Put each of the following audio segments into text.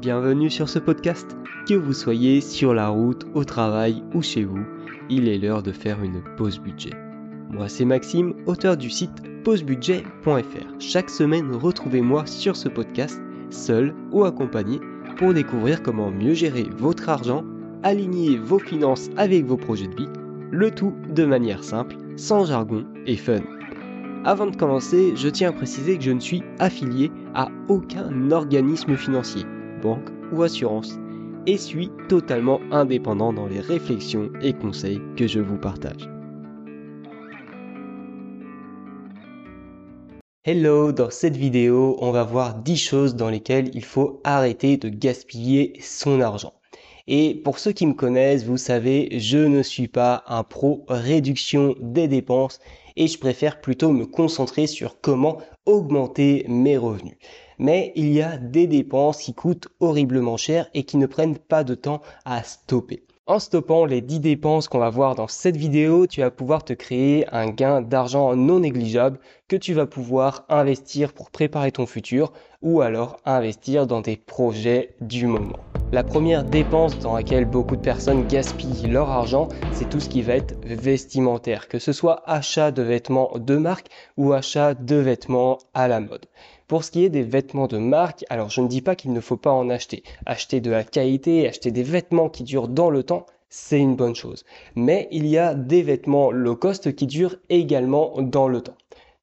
Bienvenue sur ce podcast. Que vous soyez sur la route, au travail ou chez vous, il est l'heure de faire une pause budget. Moi c'est Maxime, auteur du site pausebudget.fr. Chaque semaine, retrouvez-moi sur ce podcast, seul ou accompagné, pour découvrir comment mieux gérer votre argent, aligner vos finances avec vos projets de vie, le tout de manière simple, sans jargon et fun. Avant de commencer, je tiens à préciser que je ne suis affilié à aucun organisme financier, banque ou assurance, et suis totalement indépendant dans les réflexions et conseils que je vous partage. Hello, dans cette vidéo, on va voir 10 choses dans lesquelles il faut arrêter de gaspiller son argent. Et pour ceux qui me connaissent, vous savez, je ne suis pas un pro réduction des dépenses et je préfère plutôt me concentrer sur comment augmenter mes revenus. Mais il y a des dépenses qui coûtent horriblement cher et qui ne prennent pas de temps à stopper. En stoppant les 10 dépenses qu'on va voir dans cette vidéo, tu vas pouvoir te créer un gain d'argent non négligeable que tu vas pouvoir investir pour préparer ton futur ou alors investir dans des projets du moment. La première dépense dans laquelle beaucoup de personnes gaspillent leur argent, c'est tout ce qui va être vestimentaire, que ce soit achat de vêtements de marque ou achat de vêtements à la mode. Pour ce qui est des vêtements de marque, alors je ne dis pas qu'il ne faut pas en acheter. Acheter de la qualité, acheter des vêtements qui durent dans le temps, c'est une bonne chose. Mais il y a des vêtements low cost qui durent également dans le temps.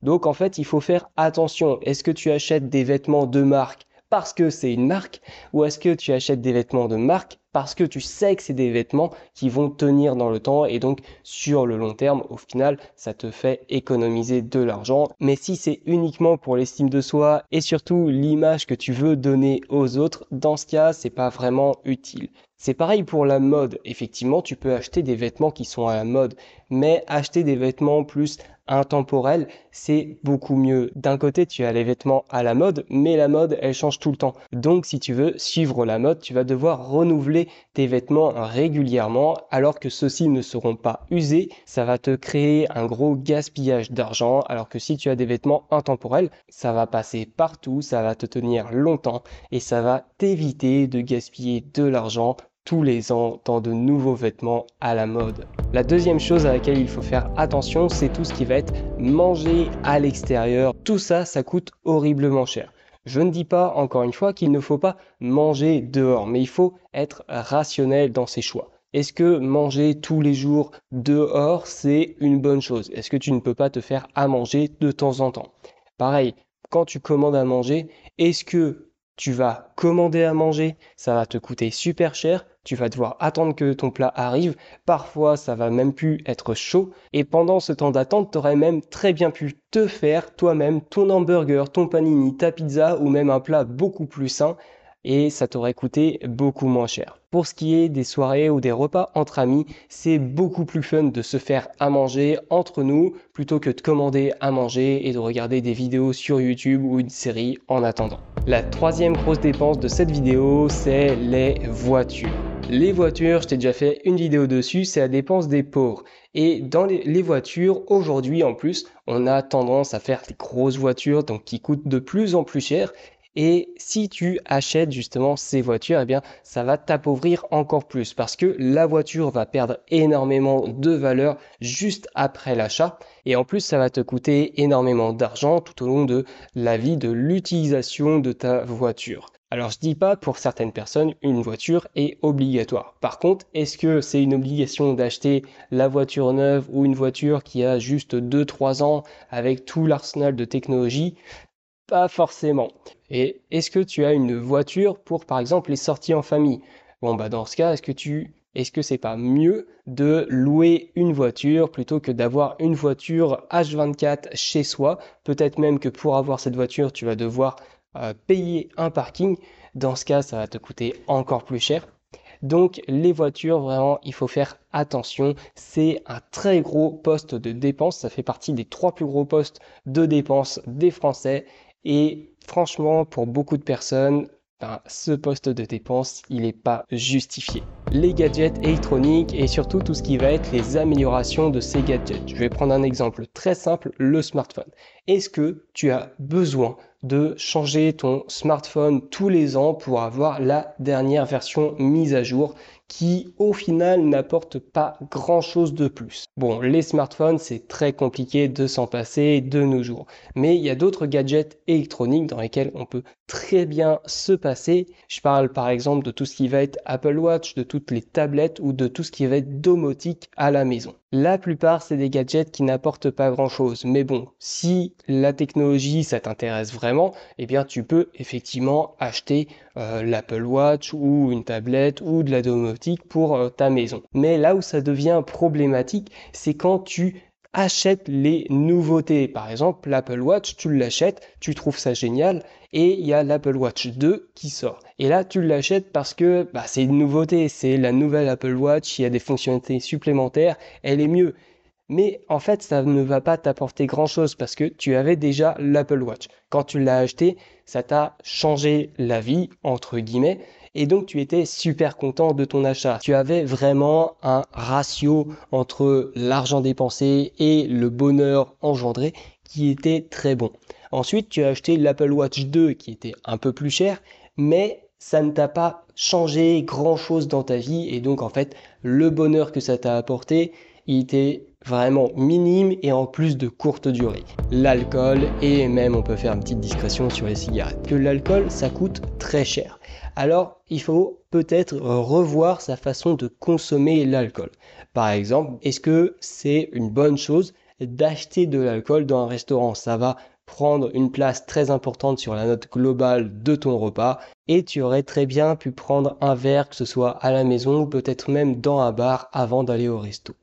Donc en fait, il faut faire attention. Est-ce que tu achètes des vêtements de marque parce que c'est une marque ou est-ce que tu achètes des vêtements de marque parce que tu sais que c'est des vêtements qui vont tenir dans le temps et donc sur le long terme au final ça te fait économiser de l'argent mais si c'est uniquement pour l'estime de soi et surtout l'image que tu veux donner aux autres dans ce cas c'est pas vraiment utile c'est pareil pour la mode. Effectivement, tu peux acheter des vêtements qui sont à la mode, mais acheter des vêtements plus intemporels, c'est beaucoup mieux. D'un côté, tu as les vêtements à la mode, mais la mode, elle change tout le temps. Donc, si tu veux suivre la mode, tu vas devoir renouveler tes vêtements régulièrement, alors que ceux-ci ne seront pas usés. Ça va te créer un gros gaspillage d'argent, alors que si tu as des vêtements intemporels, ça va passer partout, ça va te tenir longtemps, et ça va t'éviter de gaspiller de l'argent tous les ans dans de nouveaux vêtements à la mode. La deuxième chose à laquelle il faut faire attention, c'est tout ce qui va être manger à l'extérieur. Tout ça, ça coûte horriblement cher. Je ne dis pas, encore une fois, qu'il ne faut pas manger dehors, mais il faut être rationnel dans ses choix. Est-ce que manger tous les jours dehors, c'est une bonne chose? Est-ce que tu ne peux pas te faire à manger de temps en temps? Pareil, quand tu commandes à manger, est-ce que tu vas commander à manger, ça va te coûter super cher, tu vas devoir attendre que ton plat arrive, parfois ça va même plus être chaud, et pendant ce temps d'attente, tu aurais même très bien pu te faire toi-même ton hamburger, ton panini, ta pizza ou même un plat beaucoup plus sain et ça t'aurait coûté beaucoup moins cher. Pour ce qui est des soirées ou des repas entre amis, c'est beaucoup plus fun de se faire à manger entre nous plutôt que de commander à manger et de regarder des vidéos sur YouTube ou une série en attendant. La troisième grosse dépense de cette vidéo, c'est les voitures. Les voitures, je t'ai déjà fait une vidéo dessus, c'est la dépense des pauvres. Et dans les, voitures, aujourd'hui en plus, on a tendance à faire des grosses voitures, donc qui coûtent de plus en plus cher. Et si tu achètes justement ces voitures, eh bien, ça va t'appauvrir encore plus parce que la voiture va perdre énormément de valeur juste après l'achat. Et en plus, ça va te coûter énormément d'argent tout au long de la vie de l'utilisation de ta voiture. Alors je dis pas pour certaines personnes une voiture est obligatoire. Par contre, est-ce que c'est une obligation d'acheter la voiture neuve ou une voiture qui a juste 2-3 ans avec tout l'arsenal de technologie? Pas forcément. Et est-ce que tu as une voiture pour, par exemple, les sorties en famille? Bon, bah dans ce cas, est-ce que tu est-ce que c'est pas mieux de louer une voiture plutôt que d'avoir une voiture H24 chez soi? Peut-être même que pour avoir cette voiture, tu vas devoir euh, payer un parking. Dans ce cas, ça va te coûter encore plus cher. Donc les voitures, vraiment, il faut faire attention. C'est un très gros poste de dépense. Ça fait partie des trois plus gros postes de dépenses des Français. Et franchement, pour beaucoup de personnes, ben, ce poste de dépense, il n'est pas justifié. Les gadgets électroniques et surtout tout ce qui va être les améliorations de ces gadgets. Je vais prendre un exemple très simple, le smartphone. Est-ce que tu as besoin de changer ton smartphone tous les ans pour avoir la dernière version mise à jour qui au final n'apporte pas grand chose de plus. Bon, les smartphones, c'est très compliqué de s'en passer de nos jours. Mais il y a d'autres gadgets électroniques dans lesquels on peut très bien se passer. Je parle par exemple de tout ce qui va être Apple Watch, de toutes les tablettes ou de tout ce qui va être domotique à la maison. La plupart, c'est des gadgets qui n'apportent pas grand-chose. Mais bon, si la technologie, ça t'intéresse vraiment, eh bien, tu peux effectivement acheter euh, l'Apple Watch ou une tablette ou de la domotique pour euh, ta maison. Mais là où ça devient problématique, c'est quand tu achètes les nouveautés. Par exemple, l'Apple Watch, tu l'achètes, tu trouves ça génial, et il y a l'Apple Watch 2 qui sort. Et là, tu l'achètes parce que bah, c'est une nouveauté, c'est la nouvelle Apple Watch, il y a des fonctionnalités supplémentaires, elle est mieux. Mais en fait, ça ne va pas t'apporter grand-chose parce que tu avais déjà l'Apple Watch. Quand tu l'as acheté, ça t'a changé la vie, entre guillemets, et donc tu étais super content de ton achat. Tu avais vraiment un ratio entre l'argent dépensé et le bonheur engendré qui était très bon. Ensuite, tu as acheté l'Apple Watch 2 qui était un peu plus cher, mais ça ne t'a pas changé grand chose dans ta vie et donc en fait, le bonheur que ça t'a apporté, était vraiment minime et en plus de courte durée. L'alcool et même on peut faire une petite discrétion sur les cigarettes. Que l'alcool ça coûte très cher alors il faut peut-être revoir sa façon de consommer l'alcool. Par exemple, est-ce que c'est une bonne chose d'acheter de l'alcool dans un restaurant? Ça va prendre une place très importante sur la note globale de ton repas et tu aurais très bien pu prendre un verre, que ce soit à la maison ou peut-être même dans un bar avant d'aller au resto.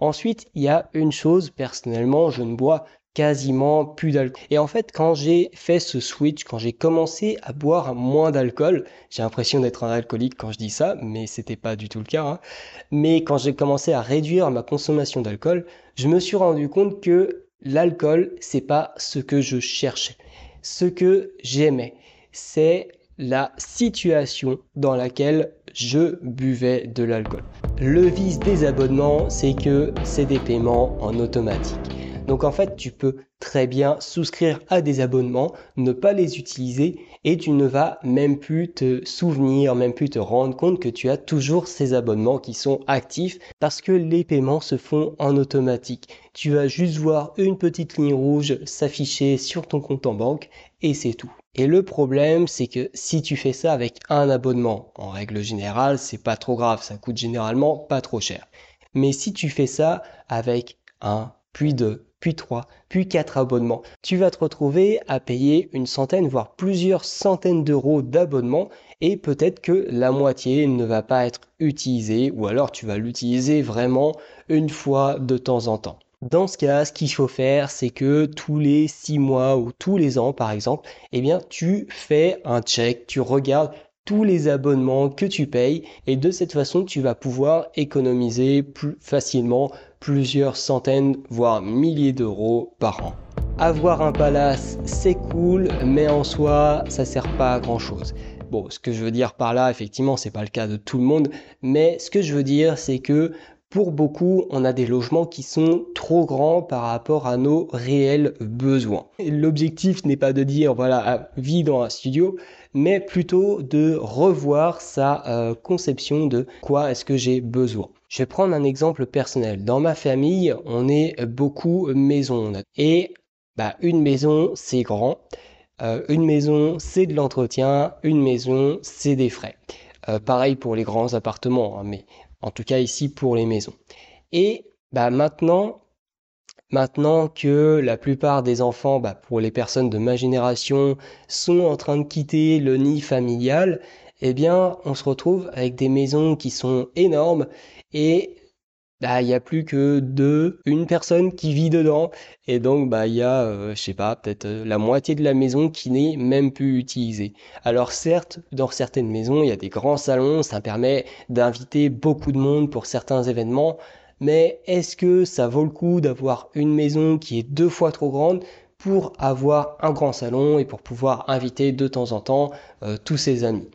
Ensuite, il y a une chose, personnellement, je ne bois quasiment plus d'alcool. Et en fait, quand j'ai fait ce switch, quand j'ai commencé à boire moins d'alcool, j'ai l'impression d'être un alcoolique quand je dis ça, mais c'était pas du tout le cas. Hein. Mais quand j'ai commencé à réduire ma consommation d'alcool, je me suis rendu compte que l'alcool, c'est pas ce que je cherchais. Ce que j'aimais, c'est la situation dans laquelle je buvais de l'alcool. Le vice des abonnements, c'est que c'est des paiements en automatique. Donc en fait, tu peux très bien souscrire à des abonnements, ne pas les utiliser et tu ne vas même plus te souvenir, même plus te rendre compte que tu as toujours ces abonnements qui sont actifs parce que les paiements se font en automatique. Tu vas juste voir une petite ligne rouge s'afficher sur ton compte en banque et c'est tout. Et le problème, c'est que si tu fais ça avec un abonnement, en règle générale, c'est pas trop grave, ça coûte généralement pas trop cher. Mais si tu fais ça avec un, puis deux, puis 3, puis 4 abonnements. Tu vas te retrouver à payer une centaine, voire plusieurs centaines d'euros d'abonnement et peut-être que la moitié ne va pas être utilisée ou alors tu vas l'utiliser vraiment une fois de temps en temps. Dans ce cas, ce qu'il faut faire, c'est que tous les 6 mois ou tous les ans, par exemple, eh bien, tu fais un check, tu regardes tous les abonnements que tu payes et de cette façon, tu vas pouvoir économiser plus facilement plusieurs centaines, voire milliers d'euros par an. Avoir un palace, c'est cool, mais en soi, ça sert pas à grand chose. Bon, ce que je veux dire par là, effectivement, c'est pas le cas de tout le monde, mais ce que je veux dire, c'est que pour beaucoup, on a des logements qui sont trop grands par rapport à nos réels besoins. L'objectif n'est pas de dire, voilà, vie dans un studio, mais plutôt de revoir sa euh, conception de quoi est-ce que j'ai besoin. Je vais prendre un exemple personnel. Dans ma famille, on est beaucoup maison. Et bah, une maison, c'est grand. Euh, une maison, c'est de l'entretien. Une maison, c'est des frais. Euh, pareil pour les grands appartements, hein, mais en tout cas ici pour les maisons. Et bah, maintenant, maintenant que la plupart des enfants, bah, pour les personnes de ma génération, sont en train de quitter le nid familial, eh bien, on se retrouve avec des maisons qui sont énormes et bah il y a plus que deux, une personne qui vit dedans. Et donc bah il y a euh, je sais pas peut-être euh, la moitié de la maison qui n'est même plus utilisée. Alors certes, dans certaines maisons, il y a des grands salons, ça permet d'inviter beaucoup de monde pour certains événements, mais est-ce que ça vaut le coup d'avoir une maison qui est deux fois trop grande pour avoir un grand salon et pour pouvoir inviter de temps en temps euh, tous ses amis?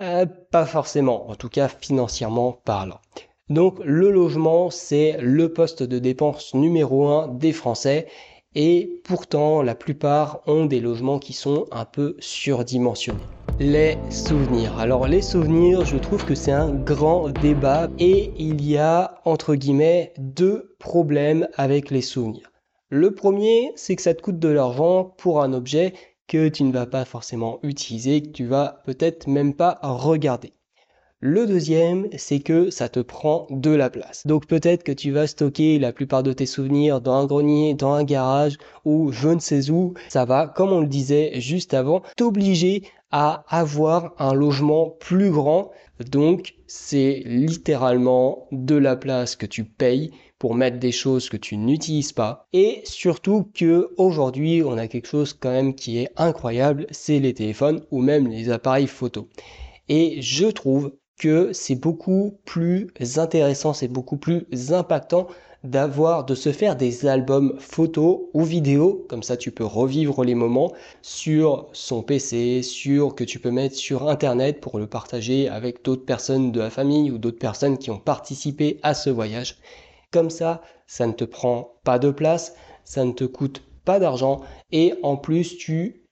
Euh, Pas forcément, en tout cas financièrement parlant. Donc le logement, c'est le poste de dépense numéro un des Français et pourtant la plupart ont des logements qui sont un peu surdimensionnés. Les souvenirs. Alors les souvenirs, je trouve que c'est un grand débat et il y a entre guillemets deux problèmes avec les souvenirs. Le premier, c'est que ça te coûte de l'argent pour un objet que tu ne vas pas forcément utiliser, que tu vas peut-être même pas regarder. Le deuxième, c'est que ça te prend de la place. Donc peut-être que tu vas stocker la plupart de tes souvenirs dans un grenier, dans un garage ou je ne sais où. Ça va, comme on le disait juste avant, t'obliger à avoir un logement plus grand. Donc c'est littéralement de la place que tu payes pour mettre des choses que tu n'utilises pas. Et surtout que aujourd'hui, on a quelque chose quand même qui est incroyable, c'est les téléphones ou même les appareils photo. Et je trouve que c'est beaucoup plus intéressant, c'est beaucoup plus impactant d'avoir, de se faire des albums photos ou vidéos, comme ça tu peux revivre les moments sur son PC, sur que tu peux mettre sur internet pour le partager avec d'autres personnes de la famille ou d'autres personnes qui ont participé à ce voyage. Ça, ça ne te prend pas de place, ça ne te coûte pas d'argent et en plus tu,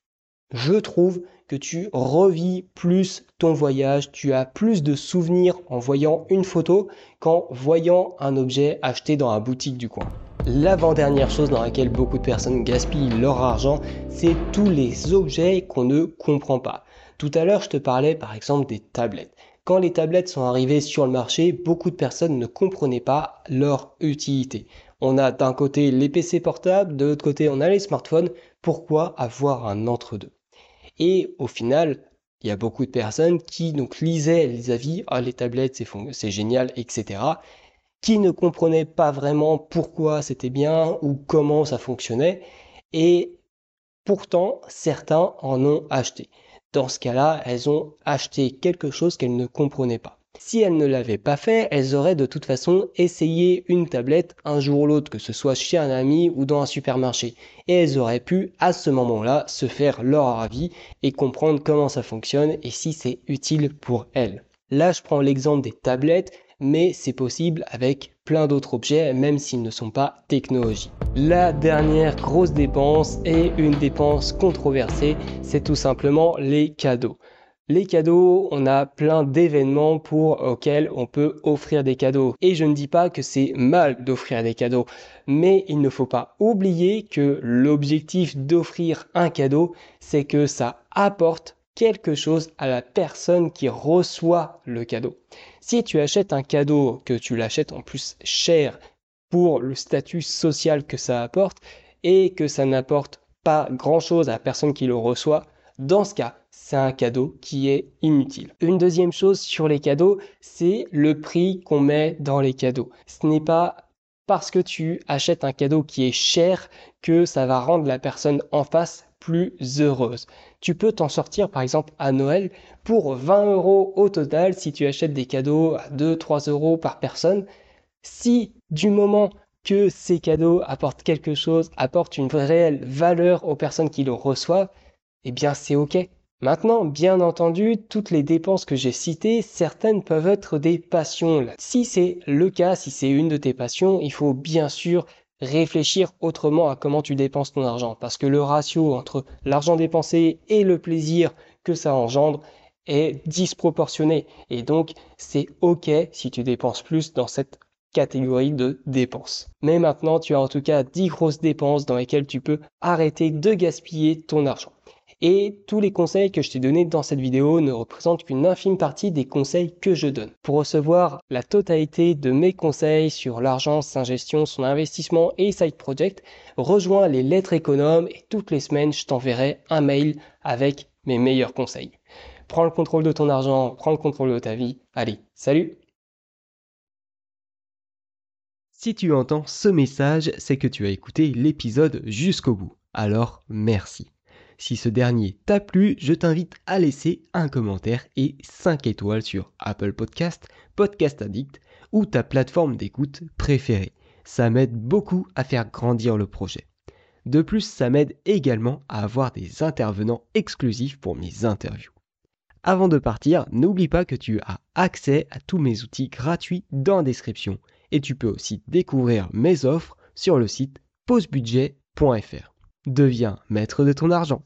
je trouve, que tu revis plus ton voyage, tu as plus de souvenirs en voyant une photo qu'en voyant un objet acheté dans la boutique du coin. L'avant-dernière chose dans laquelle beaucoup de personnes gaspillent leur argent, c'est tous les objets qu'on ne comprend pas. Tout à l'heure, je te parlais par exemple des tablettes. Quand les tablettes sont arrivées sur le marché, beaucoup de personnes ne comprenaient pas leur utilité. On a d'un côté les PC portables, de l'autre côté on a les smartphones. Pourquoi avoir un entre-deux? Et au final, il y a beaucoup de personnes qui donc lisaient les avis, ah les tablettes c'est génial, etc. qui ne comprenaient pas vraiment pourquoi c'était bien ou comment ça fonctionnait. Et pourtant, certains en ont acheté. Dans ce cas-là, elles ont acheté quelque chose qu'elles ne comprenaient pas. Si elles ne l'avaient pas fait, elles auraient de toute façon essayé une tablette un jour ou l'autre, que ce soit chez un ami ou dans un supermarché. Et elles auraient pu, à ce moment-là, se faire leur avis et comprendre comment ça fonctionne et si c'est utile pour elles. Là, je prends l'exemple des tablettes, mais c'est possible avec plein d'autres objets, même s'ils ne sont pas technologiques. La dernière grosse dépense et une dépense controversée, c'est tout simplement les cadeaux. Les cadeaux, on a plein d'événements pour auxquels on peut offrir des cadeaux. Et je ne dis pas que c'est mal d'offrir des cadeaux, mais il ne faut pas oublier que l'objectif d'offrir un cadeau, c'est que ça apporte quelque chose à la personne qui reçoit le cadeau. Si tu achètes un cadeau que tu l'achètes en plus cher pour le statut social que ça apporte et que ça n'apporte pas grand-chose à la personne qui le reçoit, dans ce cas, c'est un cadeau qui est inutile. Une deuxième chose sur les cadeaux, c'est le prix qu'on met dans les cadeaux. Ce n'est pas parce que tu achètes un cadeau qui est cher que ça va rendre la personne en face plus heureuse. Tu peux t'en sortir par exemple à Noël pour 20 euros au total si tu achètes des cadeaux à 2-3 euros par personne. Si du moment que ces cadeaux apportent quelque chose, apportent une réelle valeur aux personnes qui le reçoivent, eh bien c'est ok. Maintenant, bien entendu, toutes les dépenses que j'ai citées, certaines peuvent être des passions. Si c'est le cas, si c'est une de tes passions, il faut bien sûr réfléchir autrement à comment tu dépenses ton argent. Parce que le ratio entre l'argent dépensé et le plaisir que ça engendre est disproportionné. Et donc, c'est ok si tu dépenses plus dans cette catégorie de dépenses. Mais maintenant, tu as en tout cas 10 grosses dépenses dans lesquelles tu peux arrêter de gaspiller ton argent. Et tous les conseils que je t'ai donnés dans cette vidéo ne représentent qu'une infime partie des conseils que je donne. Pour recevoir la totalité de mes conseils sur l'argent, sa gestion, son investissement et side project, rejoins les lettres économes et toutes les semaines je t'enverrai un mail avec mes meilleurs conseils. Prends le contrôle de ton argent, prends le contrôle de ta vie. Allez, salut Si tu entends ce message, c'est que tu as écouté l'épisode jusqu'au bout. Alors merci. Si ce dernier t'a plu, je t'invite à laisser un commentaire et 5 étoiles sur Apple Podcast, Podcast Addict ou ta plateforme d'écoute préférée. Ça m'aide beaucoup à faire grandir le projet. De plus, ça m'aide également à avoir des intervenants exclusifs pour mes interviews. Avant de partir, n'oublie pas que tu as accès à tous mes outils gratuits dans la description et tu peux aussi découvrir mes offres sur le site pausebudget.fr. Deviens maître de ton argent.